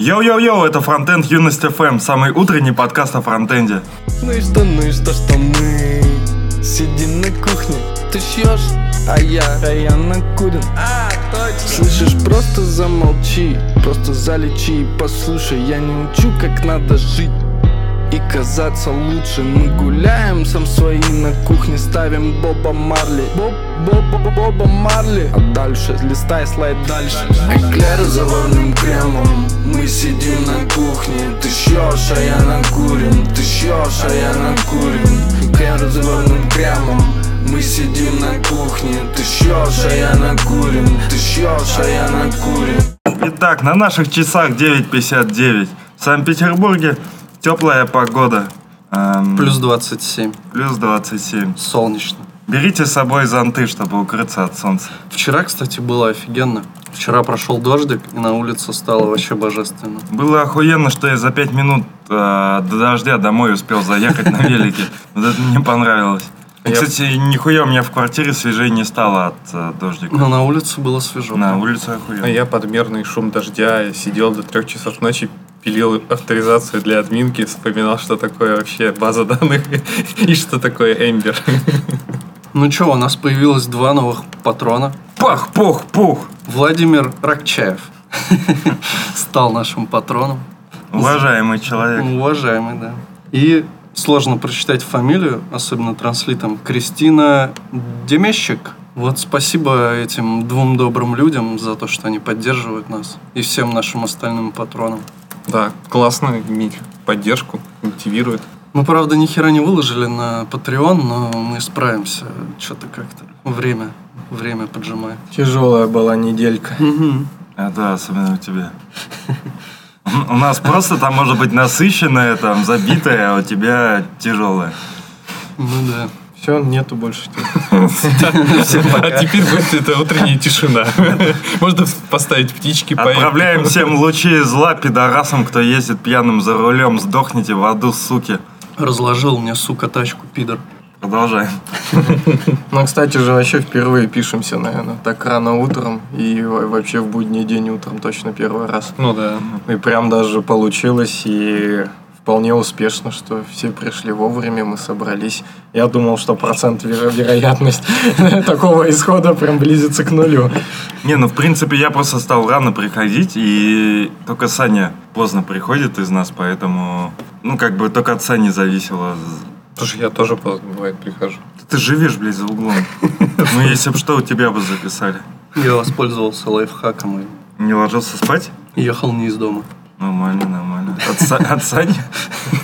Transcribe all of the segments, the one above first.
Йоу-йоу-йоу, это Фронтенд Юность ФМ, самый утренний подкаст о фронтенде. Ну и что, ну и что, что мы сидим на кухне. Ты шьешь, а я, а я накурен А, точно. Слышишь, просто замолчи, просто залечи и послушай. Я не учу, как надо жить и казаться лучше. Мы гуляем сам свои на кухне Ставим Боба Марли. Боб, Боб, Боб, Боба Марли. А дальше, листай слайд дальше. Эклер с заварным кремом. Мы сидим на кухне. Ты шьешь, а я накурен. Ты шьешь, а я накурен. Эклер с заварным кремом. Мы сидим на кухне, ты шьешь, а я накурен. Ты шьешь, а я накурен. Итак, на наших часах 9.59. В Санкт-Петербурге теплая погода. Эм, Плюс 27. плюс 27. Солнечно. Берите с собой зонты, чтобы укрыться от солнца. Вчера, кстати, было офигенно. Вчера прошел дождик, и на улице стало вообще божественно. Было охуенно, что я за 5 минут э, до дождя домой успел заехать на велике. Вот это мне понравилось. Кстати, нихуя у меня в квартире свежей не стало от э, дождика. Но на улице было свежо. На улице охуенно. А я подмерный шум дождя сидел до трех часов ночи, пилил авторизацию для админки, вспоминал, что такое вообще база данных и что такое Эмбер. Ну что, у нас появилось два новых патрона. Пах, пух, пух. Владимир Ракчаев стал нашим патроном. Уважаемый человек. Уважаемый, да. И сложно прочитать фамилию, особенно транслитом. Кристина Демещик. Вот спасибо этим двум добрым людям за то, что они поддерживают нас. И всем нашим остальным патронам. Да, классно иметь поддержку, мотивирует. Мы, правда, ни хера не выложили на Patreon, но мы справимся. Что-то как-то время, время поджимает. Тяжелая была неделька. А, да, особенно у тебя. У нас просто там может быть насыщенное, там, забитое, а у тебя тяжелое. Ну да. Все, нету больше. А теперь будет это утренняя тишина. Можно поставить птички. Отправляем всем лучи зла пидорасам, кто ездит пьяным за рулем. Сдохните в аду, суки. Разложил мне, сука, тачку, пидор. Продолжаем. Ну, кстати же, вообще впервые пишемся, наверное, так рано утром. И во- вообще в будний день утром точно первый раз. Ну да. И прям даже получилось, и вполне успешно, что все пришли вовремя, мы собрались. Я думал, что процент веро- вероятность такого исхода прям близится к нулю. Не, ну в принципе я просто стал рано приходить, и только Саня поздно приходит из нас, поэтому, ну как бы только от Сани зависело. Слушай, я тоже поздно бывает прихожу. Ты живешь, блядь, за углом. Ну если бы что, у тебя бы записали. Я воспользовался лайфхаком Не ложился спать? и ехал не из дома. Нормально, нормально. От, Са- от Сани?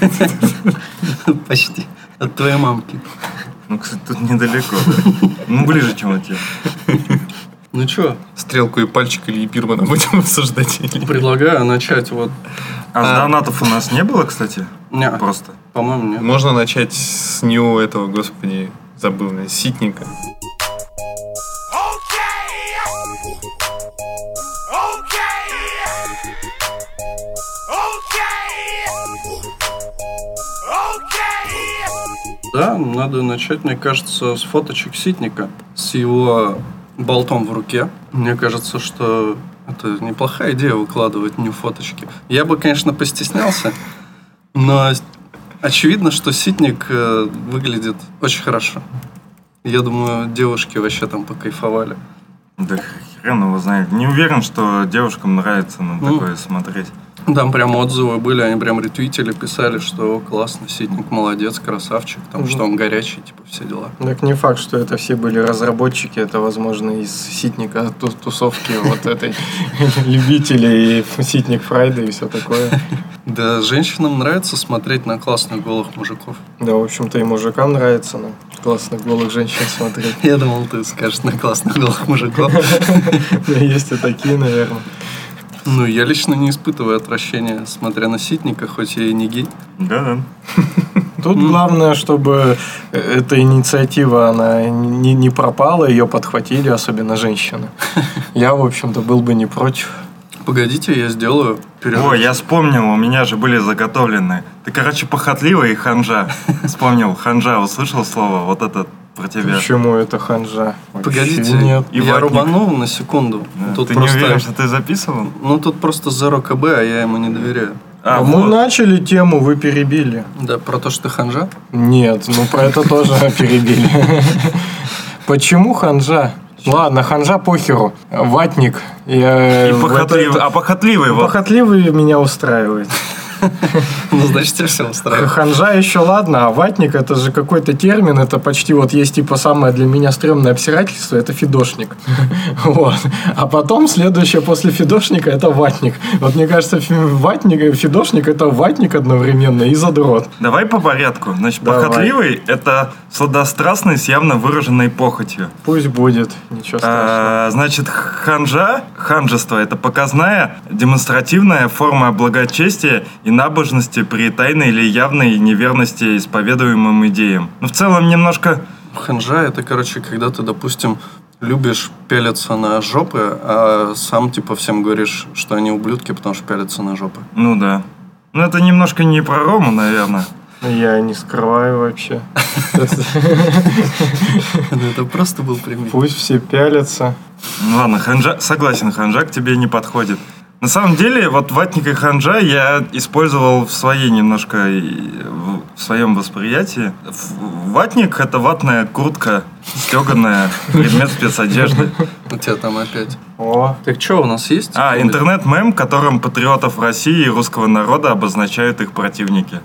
Почти. От твоей мамки. Ну, кстати, тут недалеко, да? Ну, ближе, чем от тебя. Ну что, Стрелку и пальчик или Бирмана будем обсуждать. или нет? предлагаю начать вот... А с А. донатов у нас не было, кстати? Не, Просто. по-моему, нет. Можно начать с нью этого, господи, забыл, наверное, ситника. Да, надо начать, мне кажется, с фоточек Ситника, с его болтом в руке. Мне кажется, что это неплохая идея выкладывать не фоточки. Я бы, конечно, постеснялся, но очевидно, что Ситник э, выглядит очень хорошо. Я думаю, девушки вообще там покайфовали. Да хрен его знает. Не уверен, что девушкам нравится на Ну. такое смотреть. Там прям отзывы были, они прям ретвитили, писали, что классно, Ситник молодец, красавчик, там, что он горячий, типа, все дела. Так не факт, что это все были разработчики, это, возможно, из ситника ту- тусовки вот этой любителей, ситник Фрайда и все такое. Да, женщинам нравится смотреть на классных голых мужиков. Да, в общем-то, и мужикам нравится на классных голых женщин смотреть. Я думал, ты скажешь на классных голых мужиков. Есть и такие, наверное. Ну, я лично не испытываю отвращения, смотря на Ситника, хоть я и не гей. Да-да. Тут главное, чтобы э, эта инициатива, она не, не пропала, ее подхватили, особенно женщины. Я, в общем-то, был бы не против. Погодите, я сделаю перерыв. О, я вспомнил, у меня же были заготовлены. Ты, короче, похотливый и ханжа. Вспомнил, ханжа, услышал слово? Вот это про тебя. Почему это ханжа? Вообще Погодите, Нет. И я ватник. рубанул на секунду. Да. Тут Ты просто... не уверен, что ты записывал? Ну, тут просто Zero КБ, а я ему не доверяю. А, мы вот. начали тему, вы перебили. Да, про то, что ты ханжа? Нет, ну про это тоже перебили. Почему ханжа? Ладно, ханжа похеру. Ватник. Я И в похотливый. это- А похотливый. Похотливый меня устраивает. Ну, значит, тебя все устраивает. Ханжа еще ладно, а ватник это же какой-то термин, это почти вот есть типа самое для меня стрёмное обсирательство, это фидошник. Вот. А потом следующее после фидошника это ватник. Вот мне кажется, ватник и фидошник это ватник одновременно и задрот. Давай по порядку. Значит, Давай. похотливый – это сладострастный с явно выраженной похотью. Пусть будет, ничего страшного. А, значит, ханжа, ханжество – это показная, демонстративная форма благочестия и набожности при тайной или явной неверности исповедуемым идеям. Ну, в целом, немножко... Ханжа это, короче, когда ты, допустим, любишь пялиться на жопы, а сам типа всем говоришь, что они ублюдки, потому что пялятся на жопы. Ну да. Ну, это немножко не про Рому, наверное. Я не скрываю вообще. Это просто был пример. Пусть все пялятся. Ну ладно, ханжа, согласен, ханжа к тебе не подходит. На самом деле, вот ватник и ханжа я использовал в своей немножко, в своем восприятии. Ватник – это ватная куртка, стеганая, предмет спецодежды. У тебя там опять. О, Так что, у нас есть? А, интернет-мем, которым патриотов России и русского народа обозначают их противники.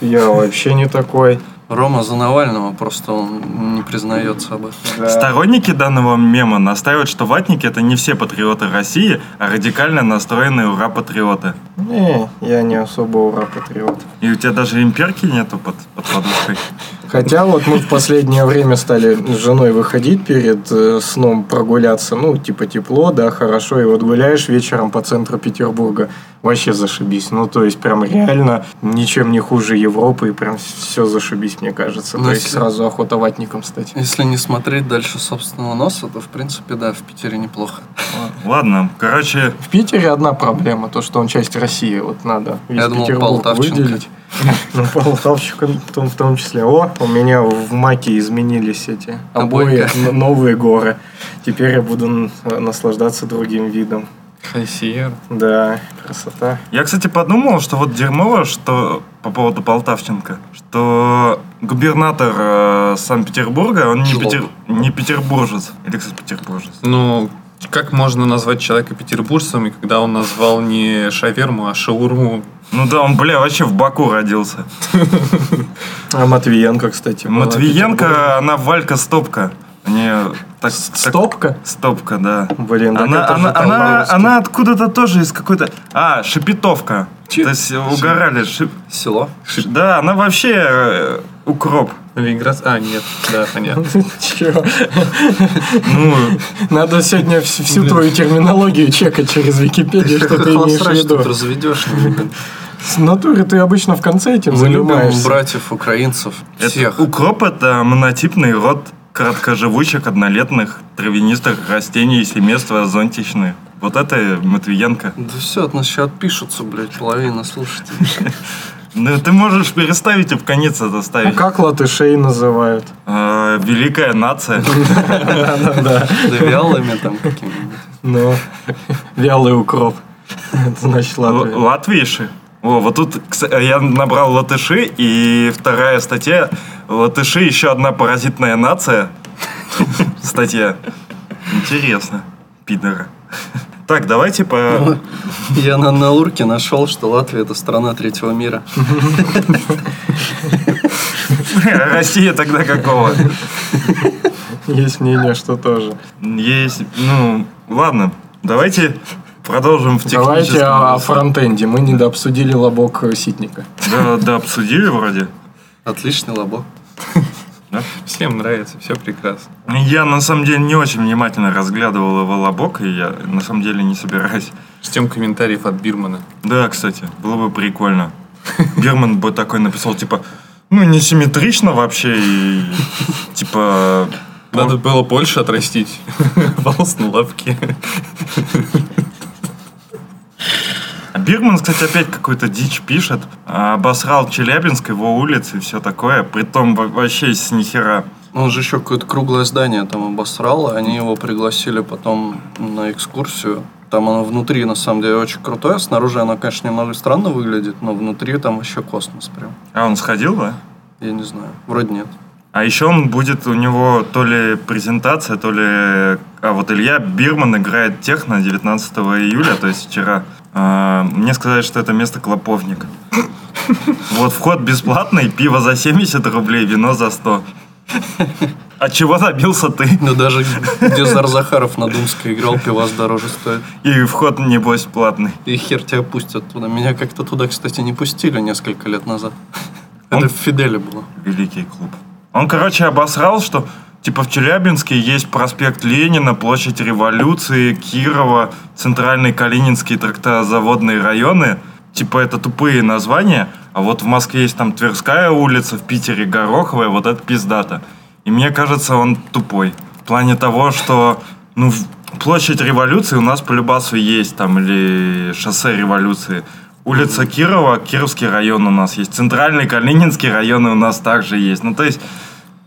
Я вообще не такой. Рома за Навального, просто он не признается об этом. Да. Сторонники данного мема настаивают, что ватники – это не все патриоты России, а радикально настроенные ура-патриоты. Не, я не особо ура-патриот. И у тебя даже имперки нету под, под подушкой. Хотя вот мы в последнее время стали с женой выходить перед э, сном прогуляться. Ну, типа тепло, да, хорошо. И вот гуляешь вечером по центру Петербурга. Вообще зашибись. Ну, то есть, прям реально ничем не хуже Европы. И прям все зашибись, мне кажется. Ну, то есть, если- сразу охота ватником стать. Если не смотреть дальше собственного носа, то, в принципе, да, в Питере неплохо. Ладно, короче, В Питере одна проблема, то, что он часть России. Вот надо весь Я думал, Петербург Полтавченко. выделить. Ну, Полтавчик в том, в том числе. О, у меня в Маке изменились эти обои, новые горы. Теперь я буду наслаждаться другим видом. Хайсиер. Да, красота. Я, кстати, подумал, что вот дерьмово, что по поводу Полтавченко, что губернатор э, Санкт-Петербурга, он не, Жлоб. петер- не петербуржец. Или, кстати, петербуржец. Ну, как можно назвать человека петербуржцем, когда он назвал не шаверму, а шаурму? Ну да, он, бля, вообще в Баку родился. А Матвиенко, кстати. Матвиенко, она Валька Стопка. Они так, Петербург. так- Стопка? Стопка, да. Блин, так Она, она, она, она откуда-то тоже из какой-то... А, Шепетовка. То есть угорали. Шип- Село. Ш- Да, она вообще э, укроп. Ленинград? А, нет, да, понятно. Чё? Ну, Надо сегодня вс- всю твою терминологию чекать через Википедию, что ты имеешь в виду. разведешь. ну. С натуры ты обычно в конце этим Мы любим занимаешься. братьев украинцев. это, Всех. укроп это монотипный род короткоживучих однолетных травянистых растений семейства зонтичных. Вот это Матвиенко. Да все, от нас сейчас отпишутся, блядь, половина слушателей. Ну, ты можешь переставить и в конец это ставить. как латышей называют? Э, великая нация. Да-да-да. Да вялыми там какими-нибудь. Ну, вялый укроп. Это значит Латвия. Латвийши. О, вот тут я набрал латыши, и вторая статья. Латыши еще одна паразитная нация. Статья. Интересно. Пидора. Так, давайте по... Я на, на Лурке нашел, что Латвия это страна третьего мира. Россия тогда какого? Есть мнение, что тоже. Есть, ну, ладно. Давайте продолжим в Давайте техническом. о, о фронтенде. Мы не дообсудили лобок Ситника. Да, да, обсудили вроде. Отличный лобок. Всем нравится, все прекрасно. Я на самом деле не очень внимательно разглядывал его лобок, и я на самом деле не собираюсь. Ждем комментариев от Бирмана. Да, кстати, было бы прикольно. Герман бы такой написал, типа, ну, несимметрично вообще, и типа... Надо было больше отрастить волос на лобке. А Бирман, кстати, опять какую-то дичь пишет. Обосрал Челябинск, его улицы и все такое. Притом во- вообще с нихера. Он же еще какое-то круглое здание там обосрал, они его пригласили потом на экскурсию. Там оно внутри, на самом деле, очень крутое. Снаружи оно, конечно, немного странно выглядит, но внутри там вообще космос прям. А он сходил, да? Я не знаю. Вроде нет. А еще он будет, у него то ли презентация, то ли... А вот Илья Бирман играет техно 19 июля, то есть вчера. А, Мне сказали, что это место Клоповник. Вот вход бесплатный, пиво за 70 рублей, вино за 100. От чего добился ты? Ну, даже где Зар Захаров на Думской играл, пивас дороже стоит. И вход, небось, платный. И хер тебя пустят туда. Меня как-то туда, кстати, не пустили несколько лет назад. Это в Фиделе было. Великий клуб. Он, короче, обосрал, что типа в Челябинске есть проспект Ленина, площадь Революции, Кирова, Центральный Калининский трактозаводные районы. Типа это тупые названия, а вот в Москве есть там Тверская улица, в Питере Гороховая, вот это пиздата. И мне кажется, он тупой. В плане того, что ну, площадь Революции у нас по любасу есть, там, или шоссе Революции. Улица Кирова, Кировский район у нас есть. Центральный Калининский район у нас также есть. Ну, то есть,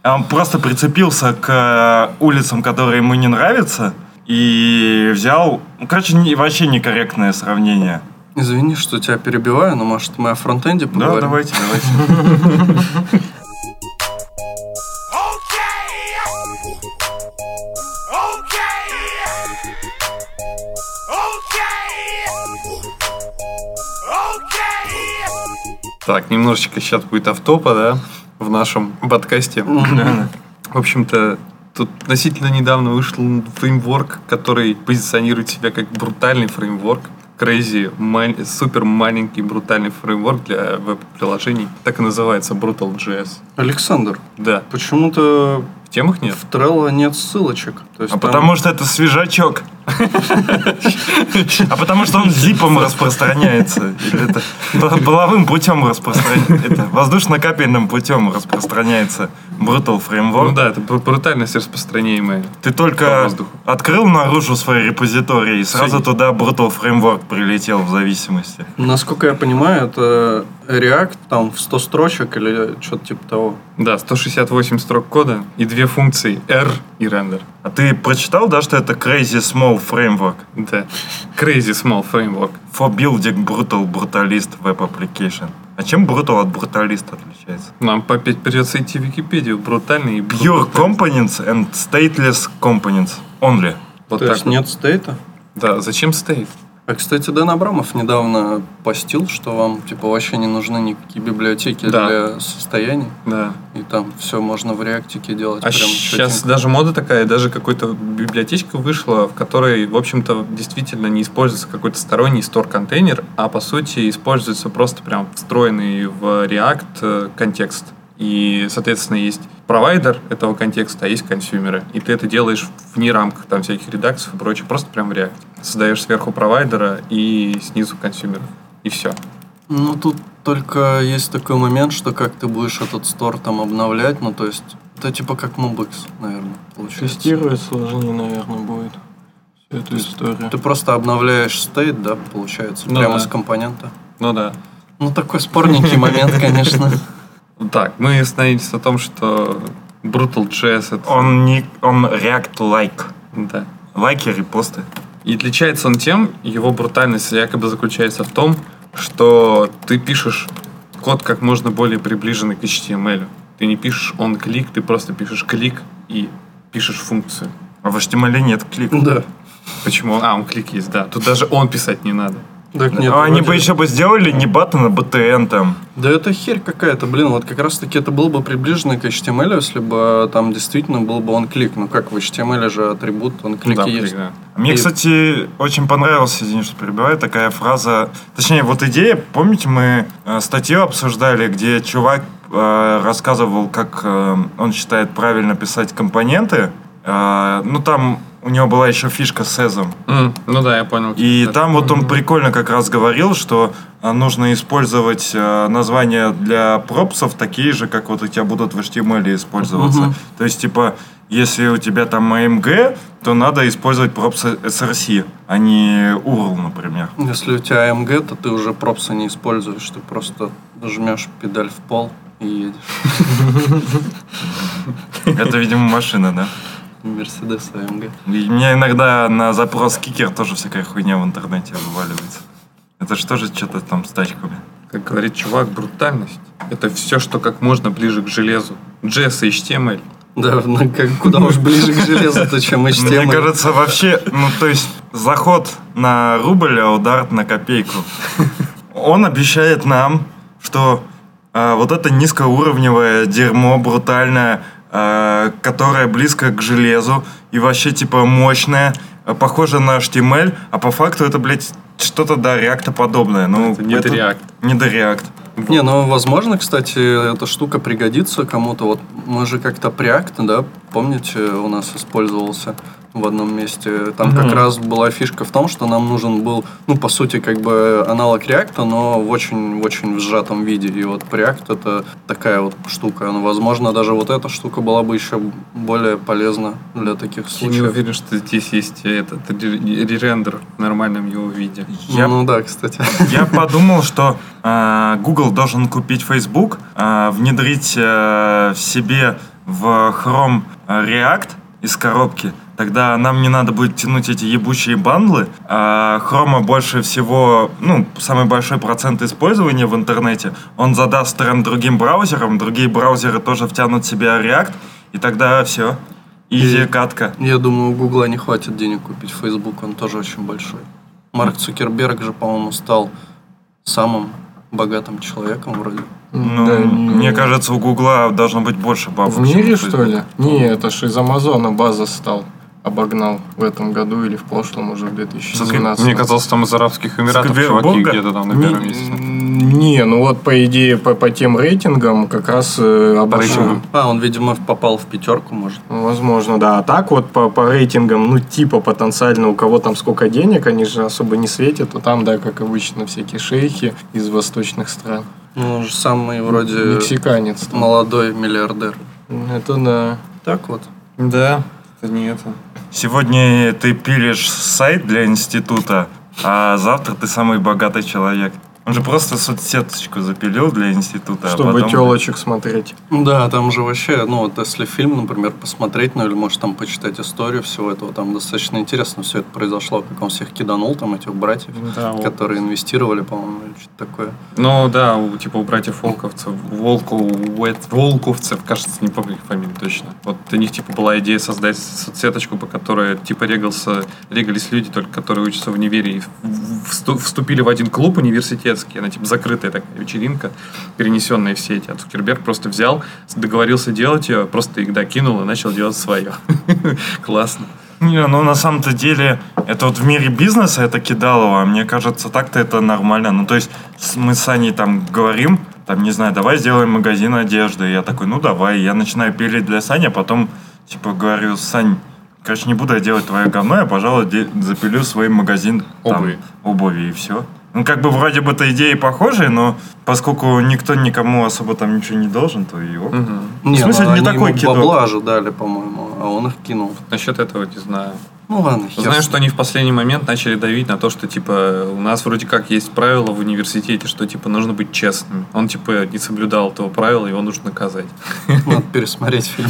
он просто прицепился к э, улицам, которые ему не нравятся, и взял... Ну, короче, не- вообще некорректное сравнение. Извини, что тебя перебиваю, но может мы о фронтенде поговорим? Да, давайте, давайте. Так, немножечко сейчас будет автопа, да, нашем подкасте. В общем-то, тут относительно недавно вышел фреймворк, который позиционирует себя как брутальный фреймворк. Crazy, мал- супер маленький брутальный фреймворк для веб-приложений. Так и называется Brutal.js. Александр, Да, почему-то темах нет. в Trello нет ссылочек. То есть А там- потому что это свежачок. А потому что он зипом распространяется. Это половым путем распространяется. Воздушно-капельным путем распространяется Brutal Ну Framework. да, это бру- брутальность распространяемая. Ты только открыл наружу свой репозиторий, и сразу туда Brutal Framework прилетел в зависимости. Насколько я понимаю, это React там в 100 строчек или что-то типа того. Да, 168 строк кода и две функции R и render. А ты прочитал, да, что это Crazy Small Framework Да. Crazy small framework. for building brutal brutalist web application? А чем Brutal от Brutalist отличается? Нам опять придется идти в Википедию. Брутальный и Pure components and stateless components only. Вот То так есть вот. нет стейта? Да, зачем стейт? А, кстати, Дэн Абрамов недавно постил, что вам типа вообще не нужны никакие библиотеки Да. для состояний. Да. И там все можно в реактике делать. А сейчас чётенько. даже мода такая, даже какой-то библиотечка вышла, в которой, в общем-то, действительно не используется какой-то сторонний стор-контейнер, а по сути используется просто прям встроенный в React э, контекст. И, соответственно, есть провайдер этого контекста, а есть консюмеры. И ты это делаешь вне рамках там всяких редакций и прочее, просто прям в React. Создаешь сверху провайдера и снизу консюмеров. И все. Ну, тут только есть такой момент, что как ты будешь этот стор там обновлять, ну, то есть, это типа как MobX, наверное, получается. Тестировать сложнее, наверное, будет всю эту историю. Ты просто обновляешь стейт, да, получается, Ну прямо да. с компонента. Ну да. Ну, такой спорненький момент, конечно. Так, мы остановились на том, что Brutal.js это... Он не, он React-like. Да. Лайки, репосты. И отличается он тем, его брутальность якобы заключается в том, что ты пишешь код как можно более приближенный к HTML. Ты не пишешь он клик, ты просто пишешь клик и пишешь функцию. А в HTML нет клика. Да. Почему? А, он клик есть, да. Тут даже он писать не надо. Так нет, А они бы еще бы сделали не баттон, а BTN там. Да это херь какая-то, блин, вот как раз таки это было бы приближено к HTML, если бы там действительно был бы он клик. Ну как в HTML же атрибут он клик да, клик, есть. да. Мне, И- кстати, очень понравилась, извини, что перебиваю, такая фраза. Точнее, вот идея, помните, мы э, статью обсуждали, где чувак э, рассказывал, как э, он считает правильно писать компоненты. Э, ну, там у него была еще фишка с эзом. М, ну да, я понял. И Да. там вот он прикольно как раз говорил, что а, нужно использовать а, названия для пропсов такие же, как вот у тебя будут в HTML использоваться. Мгм. То есть, типа, если у тебя там AMG, то надо использовать пропсы SRC, а не URL, например. Если у тебя AMG, то ты уже пропсы не используешь, ты просто жмешь педаль в пол и едешь. Это, видимо, машина, да? Мерседес АМГ. И мне иногда на запрос кикер тоже всякая хуйня в интернете вываливается. Это что же что-то там с тачками? Как говорит чувак, брутальность. Это все, что как можно ближе к железу. JS и HTML. Да, ну, как, куда уж ближе к железу-то, чем HTML. Мне кажется, вообще, ну, то есть, заход на рубль, а удар на копейку. Он обещает нам, что а, вот это низкоуровневое дерьмо, брутальное, а, которое близко к железу и вообще, типа, мощное, а, похоже на HTML, а по факту это, блядь, что-то до реакта подобное. Ну, Это не React. Не до реакт. Не, ну, возможно, кстати, эта штука пригодится кому-то. Вот мы же как-то Preact, да, помните, у нас использовался в одном месте. Там как раз была фишка в том, что нам нужен был, ну, по сути, как бы аналог React, но в очень, в очень сжатом виде. И вот Preact это такая вот штука. Ну, возможно, даже вот эта штука была бы еще более полезна для таких Я не случаев. уверен, что здесь есть этот ре- ререндер в нормальном его виде. Я Ну да, кстати. Я подумал, что а, Google должен купить Facebook, а, внедрить а, в себе в Chrome React из коробки. Тогда нам не надо будет тянуть эти ебучие бандлы. А Chrome больше всего, ну, самый большой процент использования в интернете. Он задаст тренд другим браузерам, другие браузеры тоже втянут в себя React, и тогда все. Изи катка. Я думаю, у Гугла не хватит денег купить Facebook, он тоже очень большой. Марк Цукерберг же, по-моему, стал самым богатым человеком вроде. Ну, Да, не- мне кажется, у Гугла должно быть больше бабок. В мире, что ли? Не, это ж из Амазона база стал. Обогнал в этом году или в прошлом уже в 2017. Мне казалось, там из Арабских Эмиратов чуваки где-то там на первом Не, месте. не, ну вот по идее, по, по тем рейтингам как раз э, обошел. А, он, видимо, попал в пятерку, может. Ну, Возможно, да. А так вот по, по рейтингам, ну, типа потенциально у кого там сколько денег, они же особо не светят. А там, да, как обычно, всякие шейхи из восточных стран. Ну, он же самый вроде Мексиканец. там. молодой миллиардер. Это да. Так вот. Да, это не это. Сегодня ты пилишь сайт для института, а завтра ты самый богатый человек. Он же просто соцсеточку запилил для института. а Чтобы потом- телочек смотреть. Да, там же вообще, ну вот если фильм, например, посмотреть, ну или может там почитать историю всего этого, там достаточно интересно все это произошло, как он всех киданул, там этих братьев, Да, вот. которые инвестировали, по-моему, или что-то такое. Ну да, у, типа у братьев Волковцев, Волку, Уэт- Волковцев, кажется, не помню их фамилию точно. Вот у них типа была идея создать соцсеточку, по которой типа регался, регались люди, только которые учатся в универе и вступили в один клуб университетский, она типа закрытая такая вечеринка, перенесенная в сеть. А Цукерберг просто взял, договорился делать ее, просто их докинул и начал делать свое. Классно. Не, ну на самом-то деле, это вот в мире бизнеса это кидалово, а мне кажется, так-то это нормально. Ну то есть мы с Аней там говорим, там, не знаю, давай сделаем магазин одежды. И я такой, ну давай. Я начинаю пилить для Сани, а потом, типа, говорю, Сань, короче, не буду я делать твое говно, я, пожалуй, запилю свой магазин там, Обуви. обуви и все. Ну, как бы вроде бы-то идеи похожие, но поскольку никто никому особо там ничего не должен, то и ок. Не, В смысле, ну, не такой кидок. бабла ожидали, по-моему, а он их кинул. Насчет этого не знаю. Ну ладно, хер Знаю, что они в последний момент начали давить на то, что, типа, у нас вроде как есть правило в университете, что, типа, нужно быть честным. Он, типа, не соблюдал этого правила, его нужно наказать. Надо пересмотреть фильм.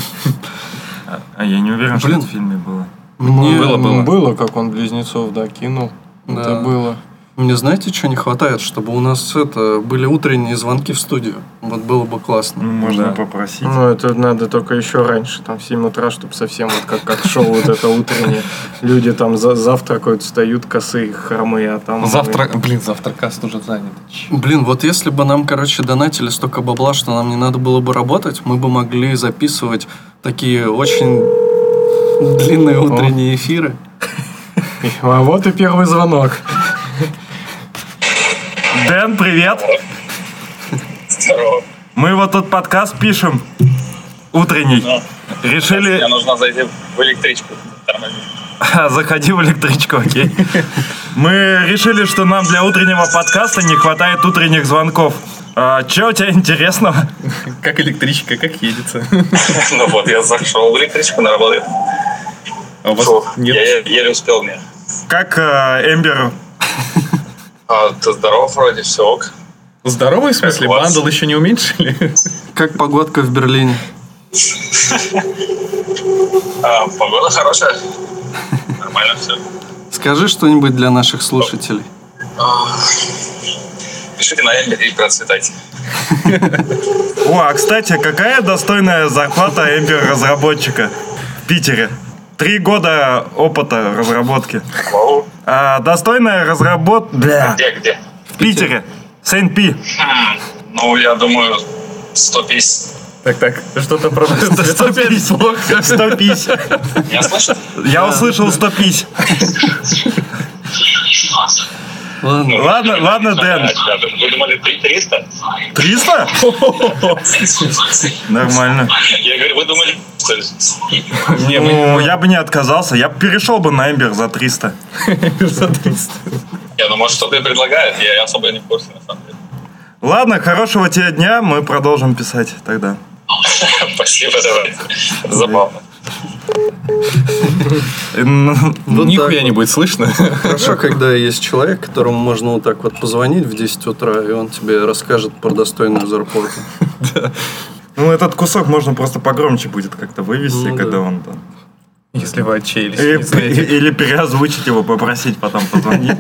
А, а я не уверен, что Блин. это в фильме было. Мне, было, было. Ну, Было, как он близнецов, да, кинул. Да. Это было. Мне знаете, что не хватает? Чтобы у нас это были утренние звонки в студию. Вот было бы Ну, классно. можно Да. попросить. Ну, это надо только еще раньше, там, в 7 утра, чтобы совсем вот как, как шоу вот это утреннее. Люди там за- завтракают, встают косые, хромые, а там... Завтра, блин, завтракаст уже занят. Блин, вот если бы нам, короче, донатили столько бабла, что нам не надо было бы работать, мы бы могли записывать такие очень длинные утренние эфиры. А вот и первый звонок. Дэн, привет! Здорово. Мы вот тут подкаст пишем. Утренний. Ну, Решили... Мне нужно зайти в электричку. Тормози. Заходи в электричку, окей. Мы решили, что нам для утреннего подкаста не хватает утренних звонков. А, че у тебя интересного? Как электричка, как едется. Ну вот, я зашел в электричку, она работает. А у вас Фух, нет? Я еле успел мне. Как э, Эмбер? А, ты здоров вроде, все ок. Здоровый, в смысле, Как бандл еще не уменьшили? Как погодка в Берлине? А, погода хорошая. Нормально все. Скажи что-нибудь для наших слушателей. Пишите на Эмбер и процветайте. О, а кстати, какая достойная зарплата Эмбер разработчика в Питере? Три года опыта разработки. Вау. А достойная разработка... Бля, Где, где? в Питере. Сент-Пи. Ну, я думаю, 150. Так, так, что-то про 150. 150. Меня слышно? Я услышал 150. Ладно. Ладно, ладно, Дэн. Вы думали 300? 300? Нормально. Я говорю, вы думали... Ну, я бы не отказался. Я бы перешел бы на Эмбер за 300. за 300. Я ну, может, что-то и предлагает, я особо не в курсе, на самом деле. Ладно, хорошего тебе дня. Мы продолжим писать тогда. Спасибо, давайте. Это забавно. Ну, Нихуя не будет слышно. Хорошо, когда есть человек, которому можно вот так вот позвонить в 10 утра, и он тебе расскажет про достойную зарплату. Ну, этот кусок можно просто погромче будет как-то вывести, Ну, когда да. он там. Если вы отчаялись, Или, или переозвучить его, попросить потом позвонить.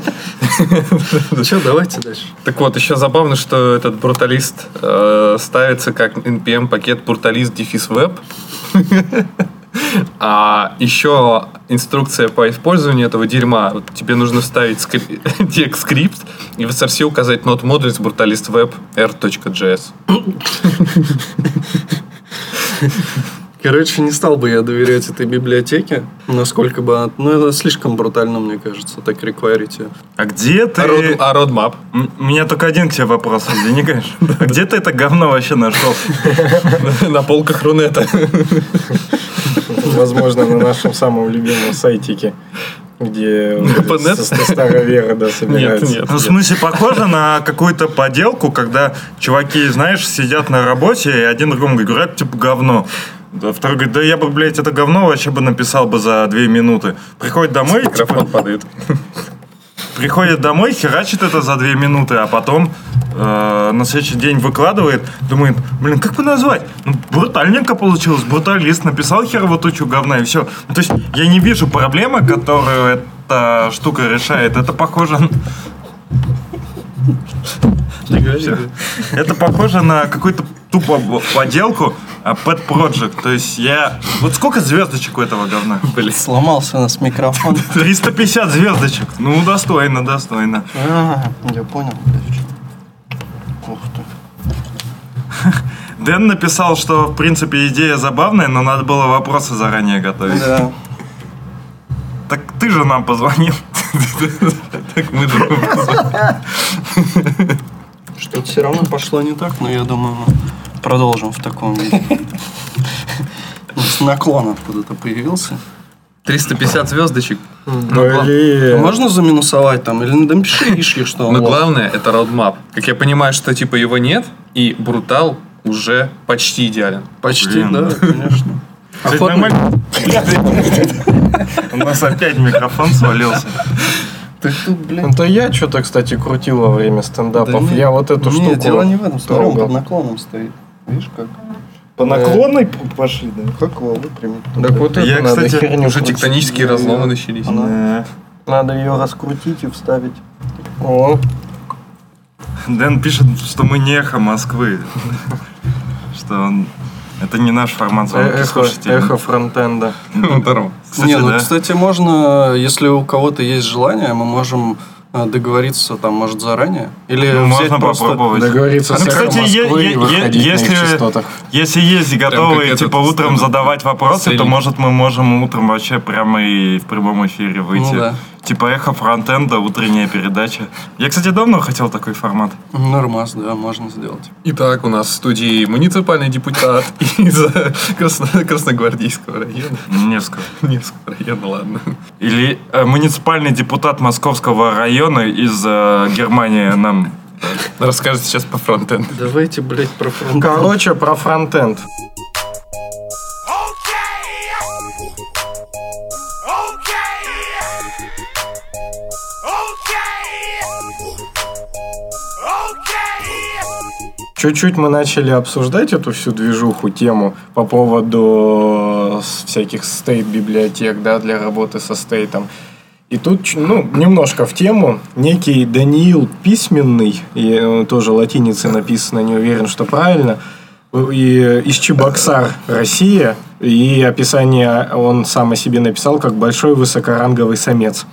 Че, давайте дальше. Так вот, еще забавно, что этот бруталист э, ставится как NPM пакет бруталист дефис веб. А еще инструкция по использованию этого дерьма. Вот тебе нужно вставить текст скрипт и в SRC указать not modules brutalist web r.js. Короче, не стал бы я доверять этой библиотеке, насколько бы... она- Ну, это слишком брутально, мне кажется, так реквайрить ее. А где ты... А, road- а roadmap? М- У меня только один к тебе вопрос, извини, конечно. А где ты это говно вообще нашел? На полках Рунета. Возможно, на нашем самом любимом сайтике, где старовера, да, Нет, собирается. нет. Ну, в смысле, похоже на какую-то поделку, когда чуваки, знаешь, сидят на работе, и один другому говорят, типа, говно. Да, второй говорит, да я бы, блядь, это говно вообще бы написал бы за две минуты. Приходит домой, типа, Микрофон падает. приходит домой, херачит это за две минуты, а потом э, на следующий день выкладывает, думает, блин, как бы назвать? Ну, брутальненько получилось, бруталист, написал херово тучу говна и все. Ну, то есть я не вижу проблемы, которую эта штука решает. Это похоже... Это похоже на какую-то тупо поделку а, Pet Project. То есть я... Вот сколько звездочек у этого говна? Блин, сломался у нас микрофон. 350 звездочек. Ну, достойно, достойно. А, я понял. Ух ты. Дэн написал, что, в принципе, идея забавная, но надо было вопросы заранее готовить. Да. Так ты же нам позвонил. Так мы же Что-то все равно пошло не так, но я думаю, мы продолжим в таком виде. С наклоном куда-то появился. 350 звездочек. Блин. Можно заминусовать там? Или напиши ишки, что он Но лох. главное, это roadmap. Как я понимаю, что типа его нет, и брутал уже почти идеален. Почти, Блин. да, конечно. Кстати, Охотно- нормально. У нас опять микрофон свалился. Так тут, блин, Это я что-то, кстати, крутил во время стендапов. Да я вот эту штуку дело не в этом. Смотри, он под наклоном стоит. Видишь как? По наклонной пошли, да? Как его выпрямить? Так вот Я, надо кстати, херню Уже крутить. тектонические разломы начались. Да. Надо ее раскрутить и вставить. О, Дэн пишет, что мы не эхо Москвы. Что он... Это не наш формат звонки эхо, слушателей. эхо фронтенда. Здорово. Кстати, не, ну, да. кстати, можно, если у кого-то есть желание, мы можем договориться там, может, заранее. Или Ну, можно просто... попробовать. Договориться А, ну, с кстати, Москвы е- е- их если-. Если есть готовые, как типа, этот, утром задавать вопросы, то, средний. может, мы можем утром вообще прямо и в прямом эфире выйти. Ну да. Типа эхо фронтенда, утренняя передача. Я, кстати, давно хотел такой формат. Нормас, да, можно сделать. Итак, у нас в студии муниципальный депутат из э, Красно- Красногвардейского района. Невского. Невского района, ладно. Или э, муниципальный депутат Московского района из э, Германии нам... Расскажет сейчас по фронтенду. Давайте, блядь, про фронт. Короче, про фронтенд. Чуть-чуть мы начали обсуждать эту всю движуху, тему по поводу э, всяких state-библиотек, да, для работы со state ом. И тут, ну, немножко в тему. Некий Даниил Письменный, и э, тоже латиницей написано, не уверен, что правильно, и из Чебоксар, Россия, и описание он сам о себе написал как большой высокоранговый самец.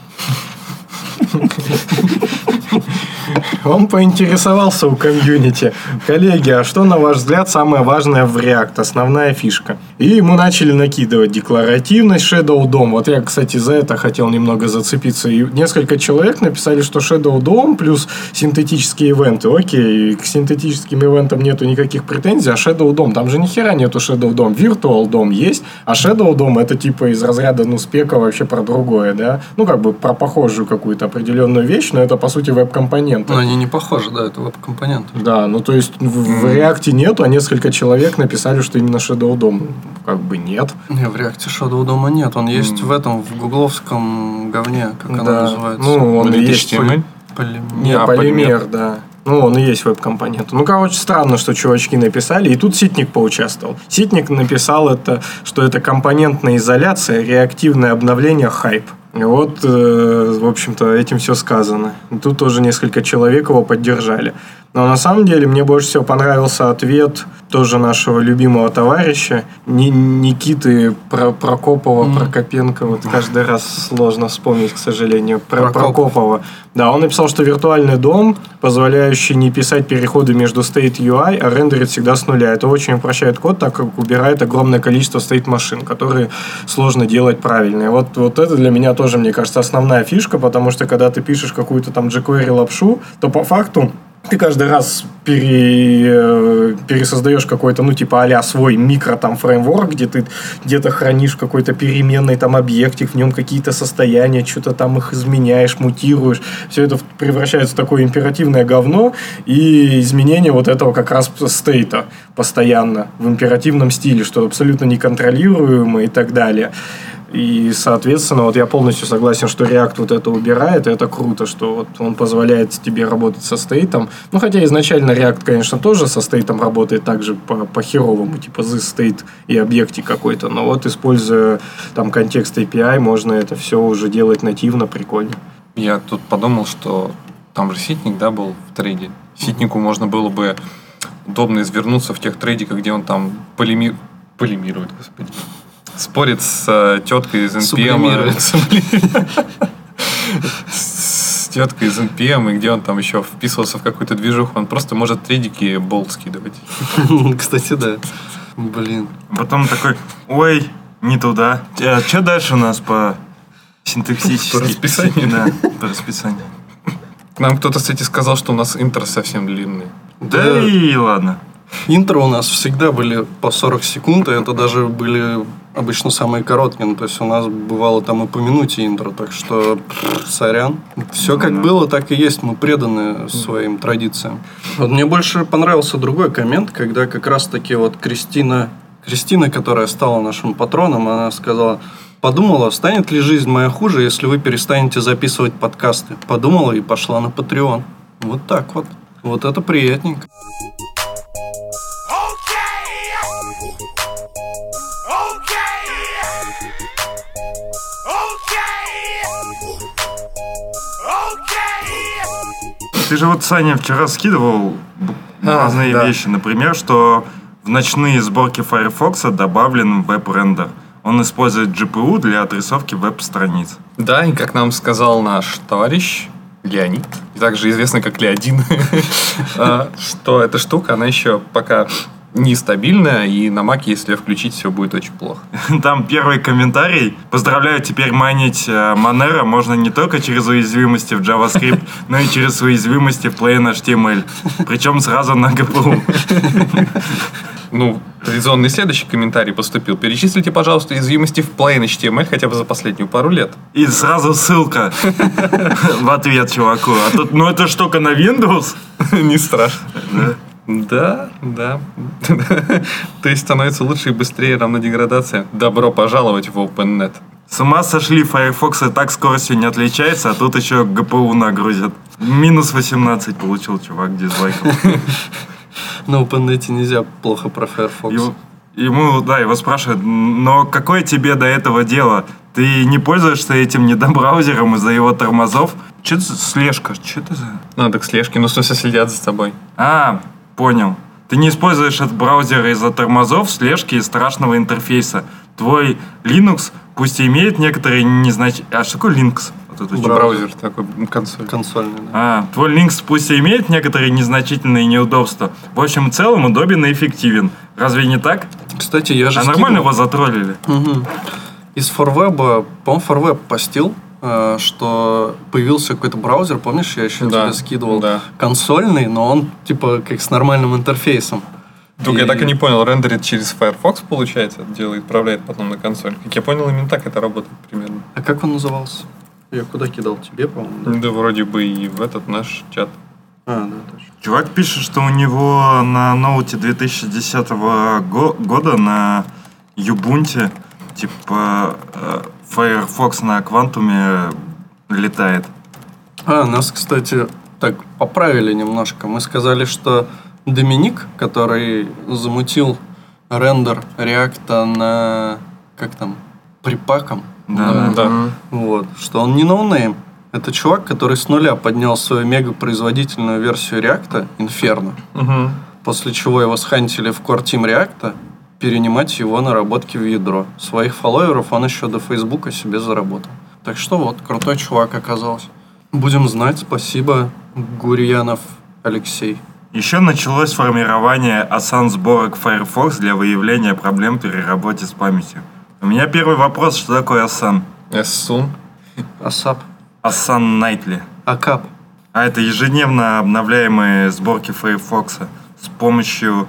Он поинтересовался у комьюнити. Коллеги, а что, на ваш взгляд, самое важное в React? Основная фишка. И ему начали накидывать декларативность Shadow DOM. Вот я, кстати, за это хотел немного зацепиться. И несколько человек написали, что Shadow DOM плюс синтетические ивенты. Окей, к синтетическим ивентам нету никаких претензий, а Shadow DOM, там же ни хера нету Shadow DOM. Virtual DOM есть, а Shadow DOM это типа из разряда, ну, спека вообще про другое, да? Ну, как бы про похожую какую-то определенную вещь, но это, по сути, веб-компоненты. Но они не похожи, да, это веб-компоненты. Да, ну то есть в, в React нету, а несколько человек написали, что именно Shadow DOM. Как бы нет. Не, в реакте Shadow дома нет. Он есть в этом, в гугловском говне, как оно да. называется. Ну, он есть. HTML? Полимер. Не, А, полимер, полимер. да. Ну, он и есть веб-компонент. Ну, короче, странно, что чувачки написали. И тут Ситник поучаствовал. Ситник написал это, что это компонентная изоляция, реактивное обновление, хайп. И вот, э, в общем-то, этим все сказано. Тут тоже несколько человек его поддержали. Но на самом деле мне больше всего понравился ответ тоже нашего любимого товарища Ни- Никиты Про- Прокопова, Прокопенко. Вот каждый раз сложно вспомнить, к сожалению. Про- Прокопов. Прокопова. Да, он написал, что виртуальный дом, позволяющий не писать переходы между state UI, а рендерить всегда с нуля. Это очень упрощает код, так как убирает огромное количество state машин, которые сложно делать правильно. И вот, вот это для меня тоже, мне кажется, основная фишка, потому что когда ты пишешь какую-то там jQuery лапшу, то по факту ты каждый раз пере, э, пересоздаешь какой-то, ну, типа а свой микро там фреймворк, где ты где-то хранишь какой-то переменный там объектик, в нем какие-то состояния, что-то там их изменяешь, мутируешь. Все это превращается в такое императивное говно, и изменение вот этого как раз стейта постоянно в императивном стиле, что абсолютно неконтролируемо и так далее. И, соответственно, вот я полностью согласен, что React вот это убирает, и это круто, что вот он позволяет тебе работать со стейтом. Ну, хотя изначально React, конечно, тоже со стейтом работает также по, по-херовому, типа this state и объектик какой-то. Но вот, используя там контекст API, можно это все уже делать нативно, прикольно. Я тут подумал, что там же ситник, да, был в трейде. Ситнику можно было бы удобно извернуться в тех трейдиках, где он там полеми... полемирует, господи. Спорит с э, теткой из NPM. Сублимирует. С теткой из NPM, и где он там еще вписывался в какую-то движуху. Он просто может трейдики болт скидывать. Кстати, да. Блин. Потом такой, ой, не туда. что дальше у нас по синтаксически? По расписанию? Да, по расписанию. Нам кто-то, кстати, сказал, что у нас интро совсем длинный. Да, Да. и ладно. Интро у нас всегда были по 40 секунд, и это даже были обычно самые короткие. Ну, то есть у нас бывало там и по минуте интро, так что пф, сорян. Все как было, так и есть. Мы преданы своим традициям. Вот мне больше понравился другой коммент, когда как раз-таки вот Кристина, Кристина, которая стала нашим патроном, она сказала, подумала, станет ли жизнь моя хуже, если вы перестанете записывать подкасты. Подумала и пошла на Patreon. Вот так вот. Вот это приятненько. Ты же вот, Саня, вчера скидывал А, разные да. вещи. Например, что в ночные сборки Firefox добавлен веб-рендер. Он использует GPU для отрисовки веб-страниц. Да, и как нам сказал наш товарищ Леонид, также известный как Леодин, а, что эта штука, она еще пока нестабильная, и на Маке, если включить, все будет очень плохо. Там первый комментарий. Поздравляю, теперь майнить э, Monero можно не только через уязвимости в JavaScript, но и через уязвимости в Plain HTML. Причем сразу на GPU. Ну, традиционный следующий комментарий поступил. Перечислите, пожалуйста, уязвимости в Plain HTML хотя бы за последнюю пару лет. И сразу ссылка в ответ чуваку. А тут, ну это только на Windows. Не страшно. Да, да. То есть становится лучше и быстрее равно деградация. Добро пожаловать в OpenNet. С ума сошли, Firefox и так скоростью не отличается, а тут еще GPU нагрузят. Минус 18 получил чувак дизлайков. На OpenNet нельзя плохо про Firefox. Ему, да, его спрашивают, но какое тебе до этого дело? Ты не пользуешься этим недобраузером из-за его тормозов? Че это за слежка? Че это за... Надо к слежке, ну, в смысле, следят за тобой. А, понял. Ты не используешь этот браузер из-за тормозов, слежки и страшного интерфейса. Твой Linux, пусть и имеет некоторые незначительные... А что такое Linux? Вот это? Браузер такой, консоль. Консольный, да. А, твой Linux пусть и имеет некоторые незначительные неудобства. В общем и целом удобен и эффективен. Разве не так? Кстати, я же А нормально скинул. его затроллили? Мгм. Из Форвеба, по-моему, Форвеб постил, что появился какой-то браузер, помнишь, я еще Да, тебе скидывал, да. консольный, но он типа как с нормальным интерфейсом. Только я И- так и не понял, рендерит через Firefox, получается, делает, отправляет потом на консоль. Как я понял, именно так это работает примерно. А как он назывался? Я куда кидал? Тебе, по-моему, да? Да, вроде бы и в этот наш чат. А, да, точно. Чувак пишет, что у него на ноуте 2010 го- года на Юбунте типа э, Firefox на квантуме летает. А, нас, кстати, так поправили немножко. Мы сказали, что Доминик, который замутил рендер реакта на... Как там? Припаком. Да, Да. Вот. Что он не no name. Это чувак, который с нуля поднял свою мегапроизводительную версию React а, Inferno, Угу. после чего его схантили в Core Team React а, перенимать его наработки в ядро. Своих фолловеров он еще до Фейсбука себе заработал. Так что вот, крутой чувак оказался. Будем знать. Спасибо, Гурьянов Алексей. Еще началось формирование ASAN сборок Firefox для выявления проблем при работе с памятью. У меня первый вопрос, что такое ASan? Эссун. ASAP. ASan Nightly. Акап. А это ежедневно обновляемые сборки Firefox с помощью,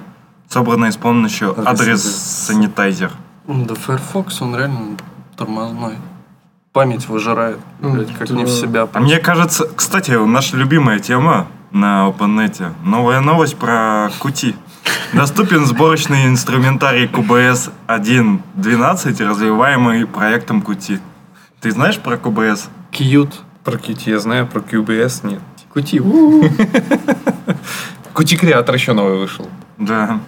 собранные с помощью AddressSanitizer. Да Firefox, он реально тормозной. Память выжирает, блядь, как не в себя. А мне кажется, кстати, наша любимая тема на OpenNet. Новая новость про Qt. Доступен сборочный инструментарий QBS 1.12, развиваемый проектом Qt. Ты знаешь про QBS? Кьют. Про Qt я знаю, про QBS нет. Кути. Qt Creator еще новый вышел. Да.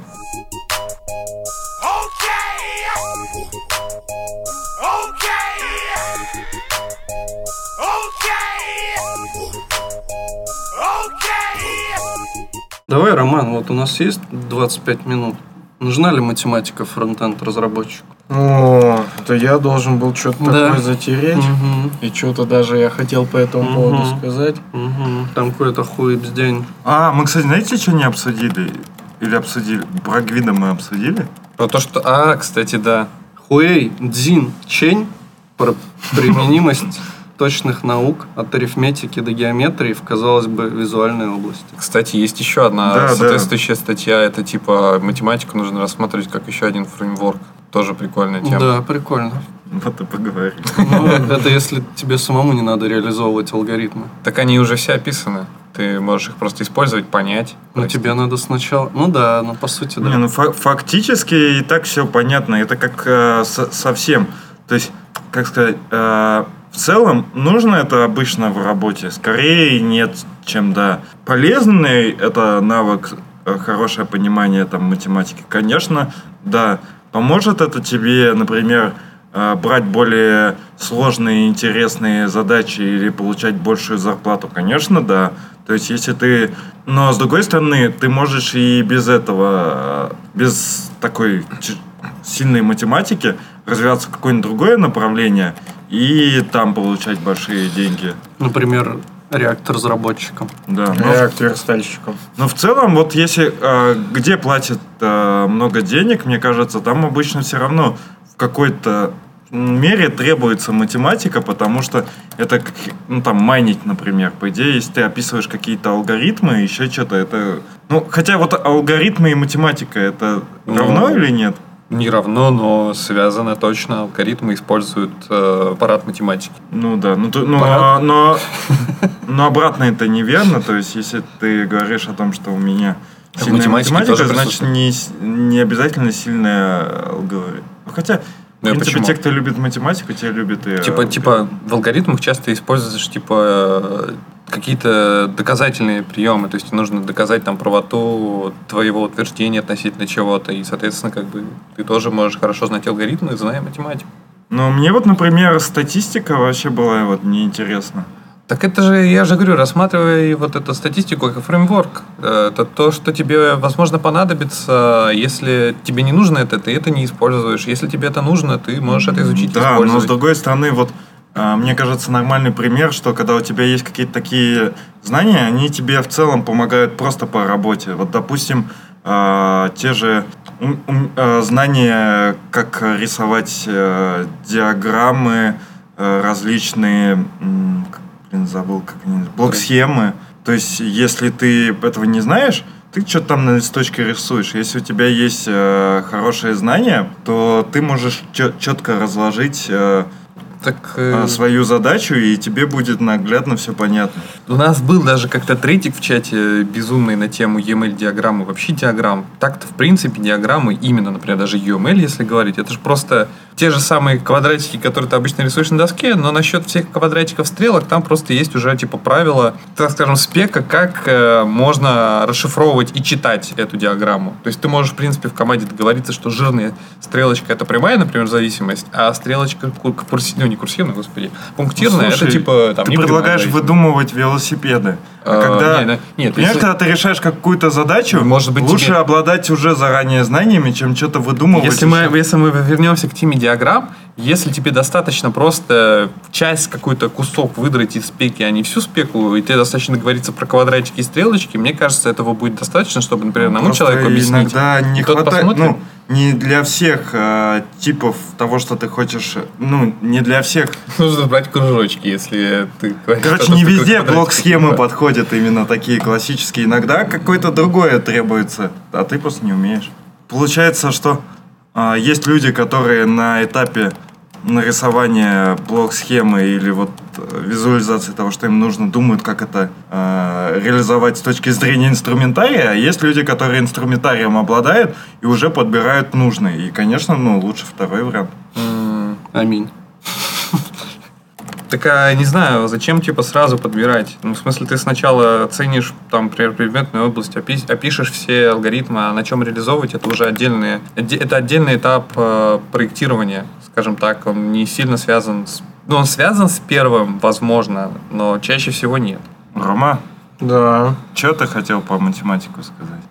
Давай, Роман, вот у нас есть 25 минут. Нужна ли математика фронтенд разработчику? О, это я должен был что-то Да. такое затереть. Угу. И что-то даже я хотел по этому Мгм. поводу сказать. Угу. Там какой-то хуй день. А, мы, кстати, знаете, что не обсудили? Или обсудили? Про Гвида мы обсудили? Про то, что... А, кстати, да. Хуэй Дзин Чень про применимость точных наук от арифметики до геометрии в, казалось бы, визуальной области. Кстати, есть еще одна Да, да. соответствующая статья. Это типа математику нужно рассматривать как еще один фреймворк. Тоже прикольная тема. Да, прикольно. Вот и поговорили. Ну, это если тебе самому не надо реализовывать алгоритмы. Так они уже все описаны. Ты можешь их просто использовать, понять. Но простить. тебе надо сначала... Ну да, ну по сути, да. Не, ну фа- фактически и так все понятно. Это как э, со- совсем. То есть, как сказать, э, в целом нужно это обычно в работе. Скорее нет, чем да. Полезный это навык, э, хорошее понимание там математики. Конечно, да. Поможет это тебе, например, э, брать более сложные, интересные задачи или получать большую зарплату? Конечно, да. То есть, если ты... Но, с другой стороны, ты можешь и без этого, э, без такой сильной математики развиваться в какое-нибудь другое направление и там получать большие деньги. Например, реактор разработчиком. Да, но, Реакт верстальщиком. но в целом, вот если э, где платят э, много денег, мне кажется, там обычно все равно в какой-то мере требуется математика, потому что это, как, ну, там, майнить, например. По идее, если ты описываешь какие-то алгоритмы, еще что-то, это... Ну, хотя вот алгоритмы и математика, это Ну, равно или нет? Не равно, но связано точно. Алгоритмы используют э, аппарат математики. Ну да, ну, то- ну, а, но, но обратно это неверно. То есть, если ты говоришь о том, что у меня сильная математика, тоже значит не, не обязательно сильная алгоритм. Ну, Хотя, в Ну, и принципе, почему? те, кто любит математику, те любят и... Типа, алгоритм. типа в алгоритмах часто используешь типа какие-то доказательные приемы, то есть нужно доказать там правоту твоего утверждения относительно чего-то, и, соответственно, как бы ты тоже можешь хорошо знать алгоритмы, зная математику. Но мне вот, например, статистика вообще была вот неинтересна. Так это же, я же говорю, рассматривай вот эту статистику как фреймворк. Э, Это то, что тебе, возможно, понадобится. Если тебе не нужно это, ты это не используешь. Если тебе это нужно, ты можешь это изучить и Да, но с другой стороны, вот мне кажется, нормальный пример, что когда у тебя есть какие-то такие знания, они тебе в целом помогают просто по работе. Вот, допустим, а, те же а, знания, как рисовать э, диаграммы э, различные, блин, забыл, как они, блок-схемы. То есть, если ты этого не знаешь, ты что-то там на листочке рисуешь. Если у тебя есть э, хорошие знания, то ты можешь четко разложить э, Так, э, э, свою задачу, и тебе будет наглядно все понятно. У нас был даже как-то третик в чате безумный на тему UML-диаграммы, вообще диаграмм. Так-то, в принципе, диаграммы, именно, например, даже UML, если говорить, это же просто те же самые квадратики, которые ты обычно рисуешь на доске, но насчет всех квадратиков стрелок там просто есть уже, типа, правила, так скажем, спека, как э, можно расшифровывать и читать эту диаграмму. То есть ты можешь, в принципе, в команде договориться, что жирная стрелочка это прямая, например, зависимость, а стрелочка ку- курси- ну, не курсивная, господи, пунктирная, Слушай, это типа там ты предлагаешь выдумывать велосипеды. А Э, когда, не, не, нет, понимаешь, если- когда ты решаешь какую-то задачу, Может быть, лучше тебе- обладать уже заранее знаниями, чем что-то выдумывать. Если мы, если мы вернемся к теме диаграмм, если тебе достаточно просто часть какой-то кусок выдрать из спеки, а не всю спеку, и тебе достаточно договориться про квадратики и стрелочки, мне кажется, этого будет достаточно, чтобы, например, одному Просто человеку объяснить. иногда не хватает, посмотрит. ну, не для всех э, типов того, что ты хочешь, ну, не для всех. Нужно брать кружочки, если ты Короче, не везде блок-схемы подходят именно такие классические. Иногда какое-то другое требуется, а ты просто не умеешь. Получается, что а, есть люди, которые на этапе нарисования блок-схемы или вот э, визуализации того, что им нужно, думают, как это э, реализовать с точки зрения инструментария, а есть люди, которые инструментарием обладают и уже подбирают нужный. И, конечно, ну, лучше второй вариант. Аминь. Так, а, не знаю, зачем, типа, сразу подбирать? Ну, в смысле, ты сначала оценишь, там, например, предметную область, опи- опишешь все алгоритмы, а на чем реализовывать, это уже отдельный, это отдельный этап э, проектирования, скажем так. Он не сильно связан с... Ну, он связан с первым, возможно, но чаще всего нет. Рома, Да. что ты хотел по математику сказать?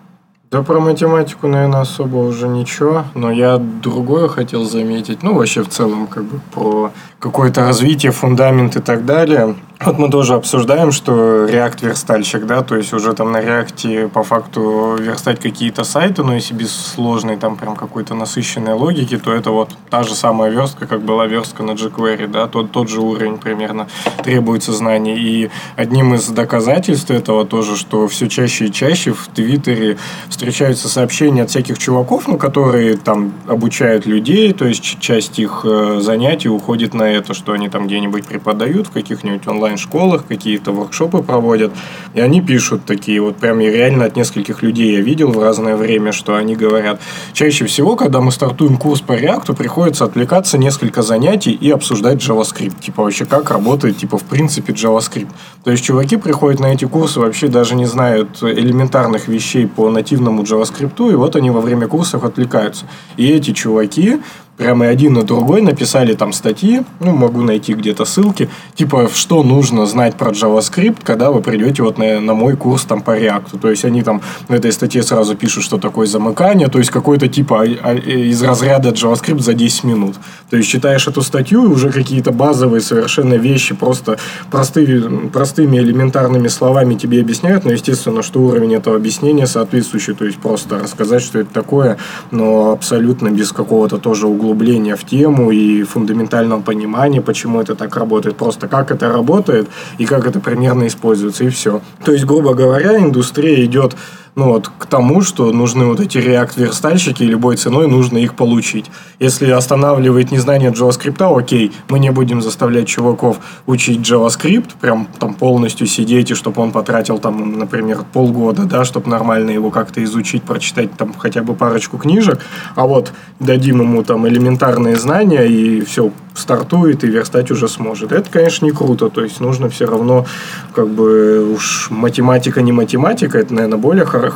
Да про математику, наверное, особо уже ничего, но я другое хотел заметить, ну, вообще в целом, как бы, про какое-то развитие, фундамент и так далее. Вот мы тоже обсуждаем, что React верстальщик, да, то есть уже там на React по факту верстать какие-то сайты, но если без сложной там прям какой-то насыщенной логики, то это вот та же самая верстка, как была верстка на jQuery, да, тот, тот же уровень примерно требуется знаний. И одним из доказательств этого тоже, что все чаще и чаще в Твиттере встречаются сообщения от всяких чуваков, ну, которые там обучают людей, то есть часть их э, занятий уходит на это, что они там где-нибудь преподают в каких-нибудь онлайн-школах, какие-то воркшопы проводят, и они пишут такие, вот прям реально от нескольких людей я видел в разное время, что они говорят. Чаще всего, когда мы стартуем курс по React, приходится отвлекаться несколько занятий и обсуждать JavaScript. Типа вообще как работает, типа в принципе JavaScript. То есть чуваки приходят на эти курсы, вообще даже не знают элементарных вещей по нативному JavaScript, и вот они во время курсов отвлекаются. И эти чуваки прямо и один и другой написали там статьи, ну, могу найти где-то ссылки, типа, что нужно знать про JavaScript, когда вы придете вот на, на мой курс там по React. То есть, они там в этой статье сразу пишут, что такое замыкание, то есть, какой-то типа а- а- из разряда JavaScript за 10 минут. То есть, читаешь эту статью, и уже какие-то базовые совершенно вещи просто простые, простыми элементарными словами тебе объясняют, но, естественно, что уровень этого объяснения соответствующий, то есть, просто рассказать, что это такое, но абсолютно без какого-то тоже углубления в тему и фундаментального понимания, почему это так работает, просто как это работает и как это примерно используется, и все. То есть, грубо говоря, индустрия идет ну вот, к тому, что нужны вот эти React-верстальщики, и любой ценой нужно их получить. Если останавливает незнание JavaScript, окей, мы не будем заставлять чуваков учить JavaScript, прям там полностью сидеть, и чтобы он потратил там, например, полгода, да, чтобы нормально его как-то изучить, прочитать там хотя бы парочку книжек, а вот дадим ему там элементарные знания, и все, стартует и верстать уже сможет. Это, конечно, не круто. То есть нужно все равно, как бы уж математика не математика, это, наверное, более хар-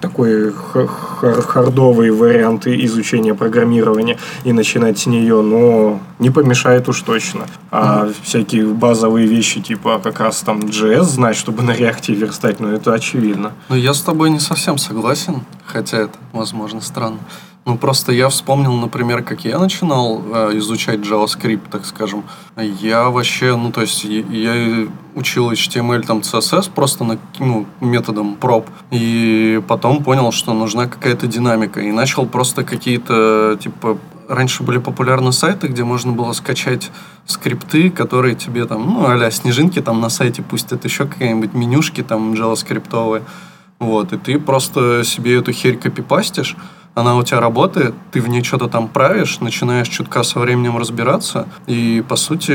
такой хар- хардовый вариант изучения программирования и начинать с нее, но не помешает уж точно. А всякие базовые вещи, типа как раз там JS знать, чтобы на реакте верстать, ну это очевидно. Ну, я с тобой не совсем согласен, хотя это, возможно, странно. Ну, просто я вспомнил, например, как я начинал э, изучать JavaScript, так скажем. Я вообще, ну, то есть, я, я учил HTML, там, CSS просто на, ну, методом проб. И потом понял, что нужна какая-то динамика. И начал просто какие-то, типа, раньше были популярны сайты, где можно было скачать скрипты, которые тебе там, ну, а снежинки там на сайте, пусть это еще какие-нибудь менюшки там JavaScript. Вот, и ты просто себе эту херь копипастишь, она у тебя работает, ты в ней что-то там правишь, начинаешь чутка со временем разбираться, и, по сути,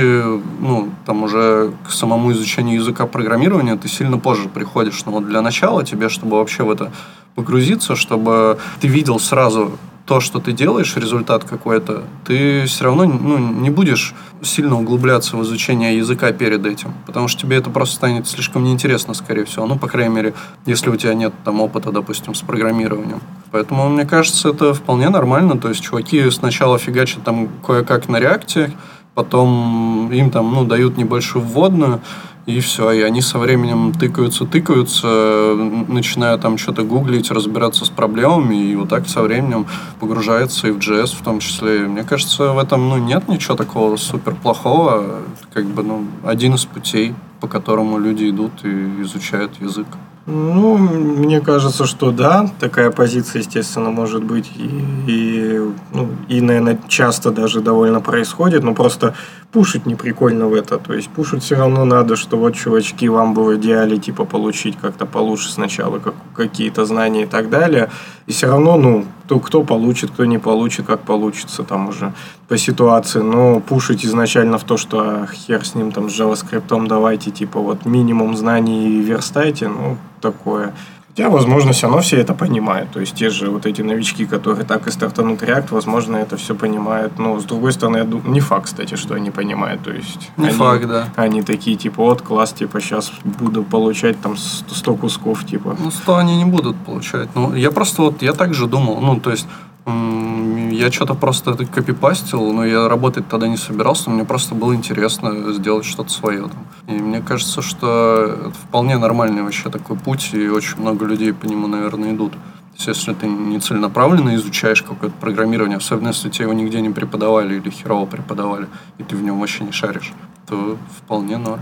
ну, там уже к самому изучению языка программирования ты сильно позже приходишь. Но вот для начала тебе, чтобы вообще в это погрузиться, чтобы ты видел сразу то, что ты делаешь, результат какой-то, ты все равно ну, не будешь сильно углубляться в изучение языка перед этим, потому что тебе это просто станет слишком неинтересно, скорее всего. Ну, по крайней мере, если у тебя нет там опыта, допустим, с программированием. Поэтому, мне кажется, это вполне нормально. То есть, чуваки сначала фигачат там кое-как на реакте, потом им там, ну, дают небольшую вводную, и все, и они со временем тыкаются, тыкаются, начинают там что-то гуглить, разбираться с проблемами, и вот так со временем погружаются и в JS в том числе. Мне кажется, в этом ну, нет ничего такого супер плохого, как бы ну, один из путей, по которому люди идут и изучают язык. Ну, мне кажется, что да, такая позиция, естественно, может быть и, и, ну, и, наверное, часто даже довольно происходит, но просто пушить не прикольно в это. То есть пушить все равно надо, что вот, чувачки, вам бы в идеале типа получить как-то получше сначала как, какие-то знания и так далее. И все равно, ну, кто, кто получит, кто не получит, как получится там уже по ситуации. Но пушить изначально в то, что хер с ним там с JavaScript давайте типа вот минимум знаний верстайте, ну, такое. Хотя, возможно, все равно все это понимают. То есть те же вот эти новички, которые так и стартанут React, возможно, это все понимают. Но, с другой стороны, я думаю, не факт, кстати, что они понимают. То есть не они, факт, да. Они такие, типа, вот, класс, типа, сейчас буду получать там 100 кусков, типа. Ну, 100 они не будут получать. Ну, я просто вот, я так же думал. Ну, то есть, я что-то просто это копипастил, но я работать тогда не собирался, мне просто было интересно сделать что-то свое. Там. И мне кажется, что это вполне нормальный вообще такой путь, и очень много людей по нему, наверное, идут. То есть, если ты не целенаправленно изучаешь какое-то программирование, особенно если тебе его нигде не преподавали или херово преподавали, и ты в нем вообще не шаришь, то вполне норм.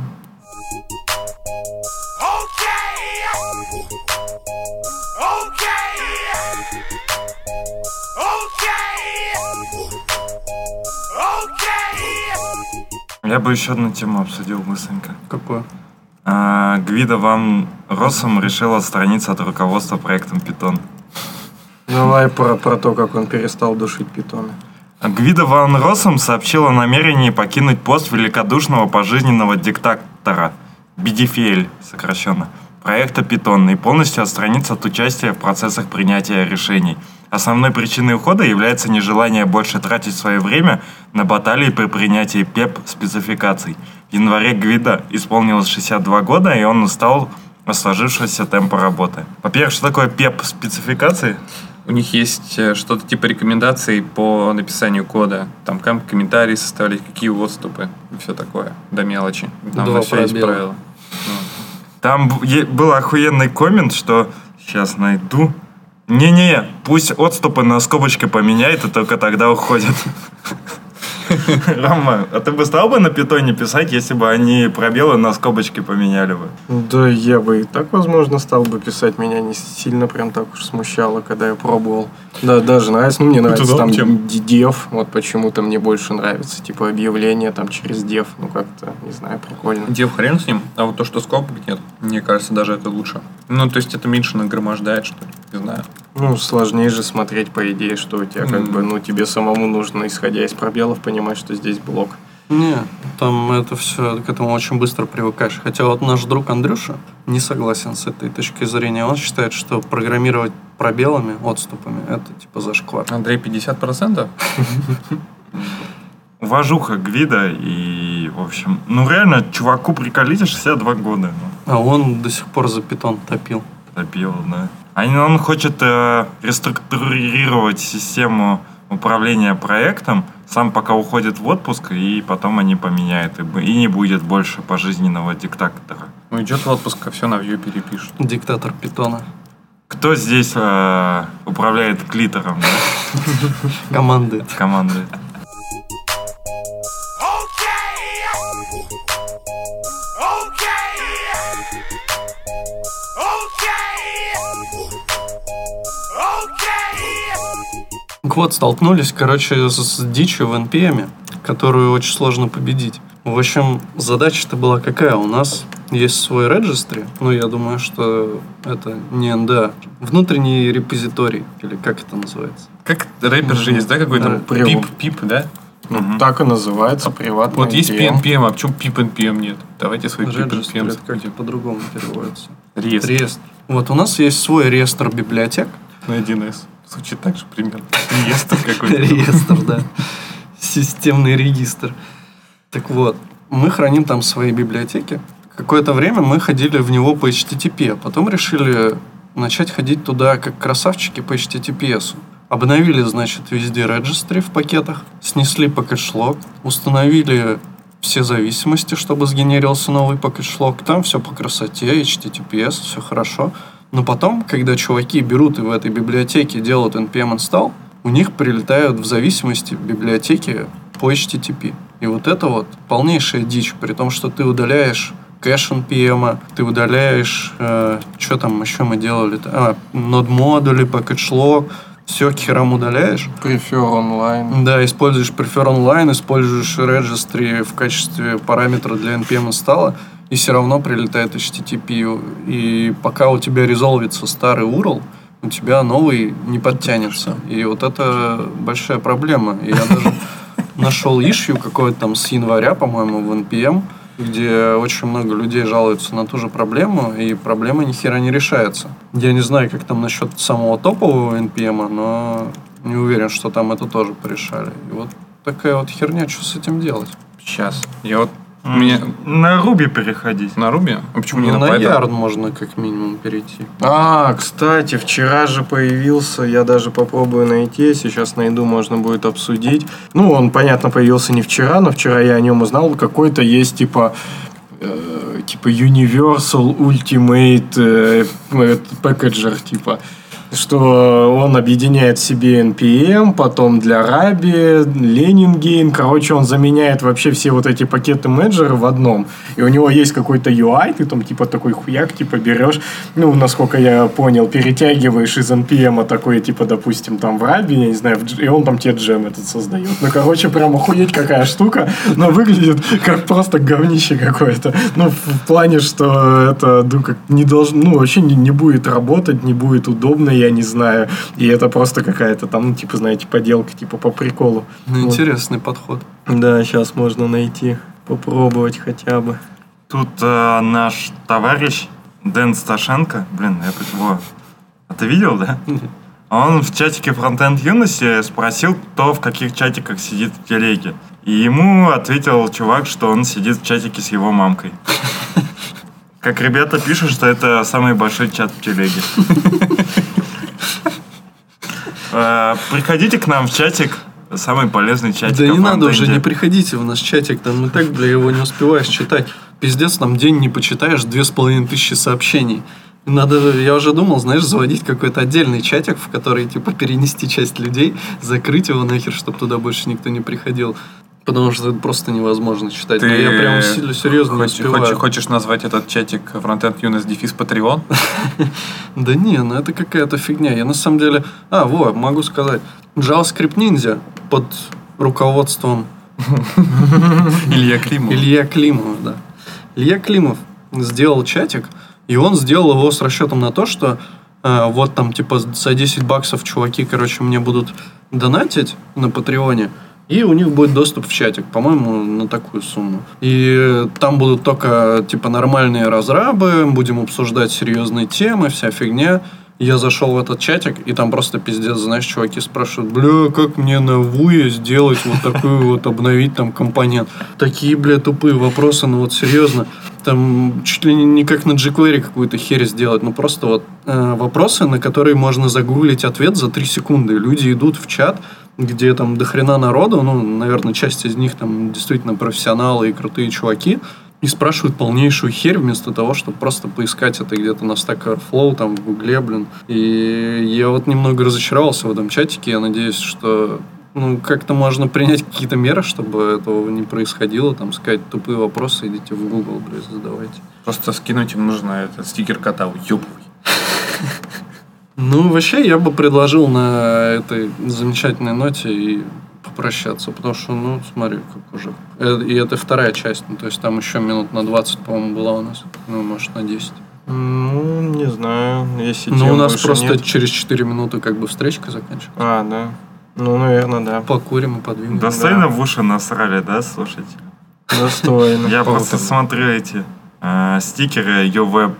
Я бы еще одну тему обсудил быстренько. Какую? А, Гвида Ван Россом решил отстраниться от руководства проектом Python. Давай про, про то, как он перестал душить питоны. Гвида Ван Россом сообщил о намерении покинуть пост великодушного пожизненного диктатора, BDFL сокращенно, проекта Python и полностью отстраниться от участия в процессах принятия решений – Основной причиной ухода является нежелание больше тратить свое время на баталии при принятии ПЕП-спецификаций. В январе Гвида исполнилось 62 года, и он устал от сложившегося темпа работы. Во-первых, что такое ПЕП-спецификации? У них есть э, что-то типа рекомендаций по написанию кода. Там ком- комментарии составлять, какие отступы и все такое. До мелочи. Там Два все есть пробела. правила. Там был охуенный коммент, что... Сейчас найду. Не-не, пусть отступы на скобочке поменяет, и только тогда уходит. Рома, а ты бы стал бы на питоне писать, если бы они пробелы на скобочке поменяли бы? Да я бы и так, возможно, стал бы писать. Меня не сильно прям так уж смущало, когда я пробовал. Да, даже нравится. Ну, мне нравится там дев. Вот почему-то мне больше нравится. Типа объявление там через дев. Ну, как-то, не знаю, прикольно. Дев хрен с ним, а вот то, что скобок нет, мне кажется, даже это лучше. Ну, то есть это меньше нагромождает, что ли, не знаю. Ну, сложнее же смотреть, по идее, что у тебя как бы, ну, тебе самому нужно, исходя из пробелов, понимать, что здесь блок. Не, там это все к этому очень быстро привыкаешь. Хотя вот наш друг Андрюша не согласен с этой точки зрения. Он считает, что программировать пробелами, отступами, это типа зашквар. Андрей, 50%? уважуха Гвида и, в общем, ну реально, чуваку приколите 62 года. А он до сих пор за питон топил. топил, да. А он хочет э, реструктурировать систему управления проектом, сам пока уходит в отпуск, и потом они поменяют, и, не будет больше пожизненного диктатора. Уйдет в отпуск, а все на вью перепишут. Диктатор питона. Кто здесь э, управляет клитором да, Команды. команды? Вот, столкнулись, короче, с, дичью в NPM, которую очень сложно победить. В общем, задача-то была какая? У нас есть свой registry, ну, я думаю, что это не NDA, внутренний репозиторий, или как это называется? Как рэпер же есть, да, какой-то Да. пип, пип, да? Ну, так и называется приватный Вот есть NPM. PNPM, а почему пип NPM нет? Давайте свой пип Registry, NPM это как по-другому переводится. Реестр Реестр. Вот у нас есть свой реестр библиотек. на 1С. Звучит так же примерно. Реестр какой-то. Реестр, да. Системный регистр. Так вот, мы храним там свои библиотеки. Какое-то время мы ходили в него по HTTP, а потом решили начать ходить туда как красавчики по HTTPS. Обновили, значит, везде registry в пакетах, снесли пакет-шлог, установили все зависимости, чтобы сгенерился новый пакет-шлог. Там все по красоте, HTTPS, все хорошо. Но потом, когда чуваки берут и в этой библиотеке делают npm install, у них прилетают в зависимости библиотеки по HTTP. И вот это вот полнейшая дичь, при том, что ты удаляешь кэш NPM, ты удаляешь, что там еще мы делали, а, нод модули, пакет-шлог, все к херам удаляешь. Prefer онлайн. Да, используешь Prefer Online, используешь Registry в качестве параметра для NPM инсталла, и все равно прилетает HTTP. И пока у тебя резолвится старый URL, у тебя новый не подтянется. И вот это большая проблема. И я даже нашел ишью какое-то там с января, по-моему, в NPM, где очень много людей жалуются на ту же проблему, и проблема ни хера не решается. Я не знаю, как там насчет самого топового NPM, но не уверен, что там это тоже порешали. И вот такая вот херня, что с этим делать? Сейчас. Я вот... У меня На Руби переходить. на Руби? А почему не Ну, на на? Ярд можно как минимум перейти. А, кстати, вчера же появился, я даже попробую найти, сейчас найду, можно будет обсудить. Ну, он, понятно, появился не вчера, но вчера я о нем узнал, какой-то есть, типа, э, типа Universal Ultimate э, Packager, типа, что он объединяет в себе NPM, потом для Ruby, Leningain, короче, он заменяет вообще все вот эти пакеты менеджера в одном, и у него есть какой-то UI, ты там типа такой хуяк, типа берешь, ну, насколько я понял, перетягиваешь из NPM такой, типа, допустим, там в Ruby, я не знаю, и он там тебе джем этот создает. Ну, короче, прям охуеть какая штука, но выглядит как просто говнище какое-то. Ну, в плане, что это, ну, как не должно, ну, вообще не, не будет работать, не будет удобно, я не знаю. И это просто какая-то там, ну, типа, знаете, поделка, типа, по приколу. Ну, Вот. интересный подход. Да, сейчас можно найти, попробовать хотя бы. Тут э, наш товарищ Дэн Сташенко, блин, я пот- во. А ты видел, да? Он в чатике Frontend Юности спросил, кто в каких чатиках сидит в телеге. И ему ответил чувак, что он сидит в чатике с его мамкой. Как ребята пишут, что это самый большой чат в телеге. Э, Приходите к нам в чатик. Самый полезный чатик. Да не надо уже, не приходите в наш чатик, там и так, бля, его не успеваешь читать. Пиздец, там день не почитаешь, две с половиной тысячи сообщений. Надо, я уже думал, знаешь, заводить какой-то отдельный чатик, в который, типа, перенести часть людей, закрыть его нахер, чтобы туда больше никто не приходил. Потому что это просто невозможно читать. Ты Но я прям сильно серьезно хочешь, успеваю. хочешь, хочешь назвать этот чатик Frontend Юность дефис Patreon? Да не, ну это какая-то фигня. Я на самом деле... А, вот, могу сказать. JavaScript Ninja под руководством Илья Климов. Илья Климов, да. Илья Климов сделал чатик, и он сделал его с расчетом на то, что э, вот там, типа, за 10 баксов чуваки, короче, мне будут донатить на Патреоне, и у них будет доступ в чатик, по-моему, на такую сумму. И там будут только, типа, нормальные разрабы, будем обсуждать серьезные темы, вся фигня. Я зашел в этот чатик, и там просто пиздец, знаешь, чуваки спрашивают, бля, как мне на вуе сделать вот такую вот, обновить там компонент. Такие, бля, тупые вопросы, ну вот серьезно. Там чуть ли не как на jQuery какую-то херь сделать, ну просто вот э, вопросы, на которые можно загуглить ответ за 3 секунды. Люди идут в чат, где там дохрена народу, ну, наверное, часть из них там действительно профессионалы и крутые чуваки, и спрашивают полнейшую херь вместо того, чтобы просто поискать это где-то на Stack Overflow, там, в Гугле, блин. И я вот немного разочаровался в этом чатике. Я надеюсь, что ну, как-то можно принять какие-то меры, чтобы этого не происходило, там, сказать тупые вопросы, идите в Google, блядь, задавайте. Просто скинуть им нужно этот стикер кота уебывай. Ну, вообще, я бы предложил на этой замечательной ноте и попрощаться, потому что, ну, смотри, как уже. Э, И это вторая часть, ну, то есть там еще минут на 20, по-моему, была у нас. Ну, может, на 10. Ну, не знаю, если Ну, у нас просто нет. через 4 минуты как бы встречка заканчивается. А, да. Ну, наверное, да. Покурим и подвинем. Достойно в уши насрали, да, слушайте? Достойно. Я просто смотрю эти э, стикеры UWeb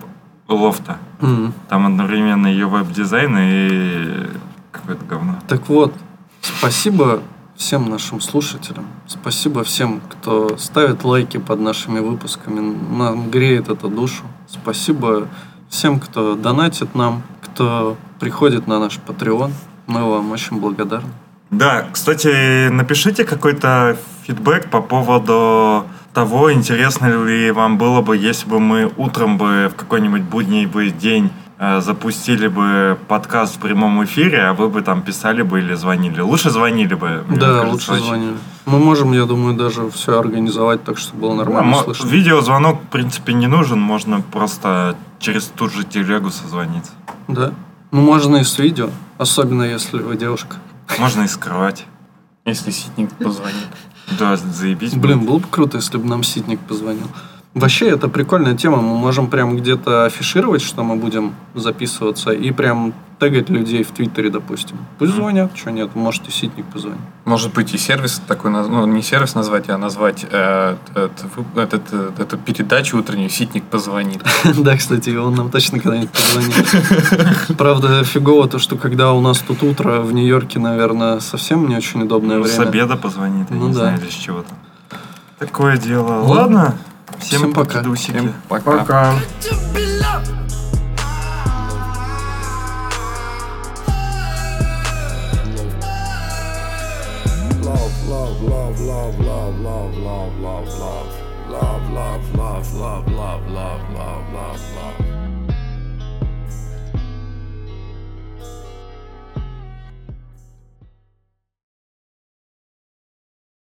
лофта. Мгм. Там одновременно UWeb дизайн и какое-то говно. Так вот, спасибо всем нашим слушателям. Спасибо всем, кто ставит лайки под нашими выпусками. Нам греет это душу. Спасибо всем, кто донатит нам, кто приходит на наш Patreon. Мы вам очень благодарны. Да, кстати, напишите какой-то фидбэк по поводу того, интересно ли вам было бы, если бы мы утром бы в какой-нибудь будний бы день э, запустили бы подкаст в прямом эфире, а вы бы там писали бы или звонили. Лучше звонили бы. да, кажется, лучше очень. звонили. Мы можем, я думаю, даже все организовать так, чтобы было нормально Мо- слышно. Видеозвонок, в принципе, не нужен, можно просто через ту же телегу созвониться. Да. Ну, можно и с видео, особенно если вы девушка. Можно и скрывать. Если ситник позвонит. Да, заебись. Блин, было бы круто, если бы нам Ситник позвонил. Вообще, это прикольная тема. Мы можем прям где-то афишировать, что мы будем записываться, и прям тегать людей в Твиттере, допустим. Пусть звонят, что нет, может и Ситник позвонит. Может быть и сервис такой, ну не сервис назвать, а назвать э, э, эту передачу утреннюю «Ситник позвонит». Да, кстати, он нам точно когда-нибудь позвонит. Правда, фигово то, что когда у нас тут утро в Нью-Йорке, наверное, совсем не очень удобное Ну, С время. обеда позвонит, я Ну не знаю, или с чего-то. Такое дело. Ладно. Всем, Всем пока. покидусики. Всем пока. Пока. love, love, love, love, love, love, love, love, love, love, love, love, love, love, love, love, love, love.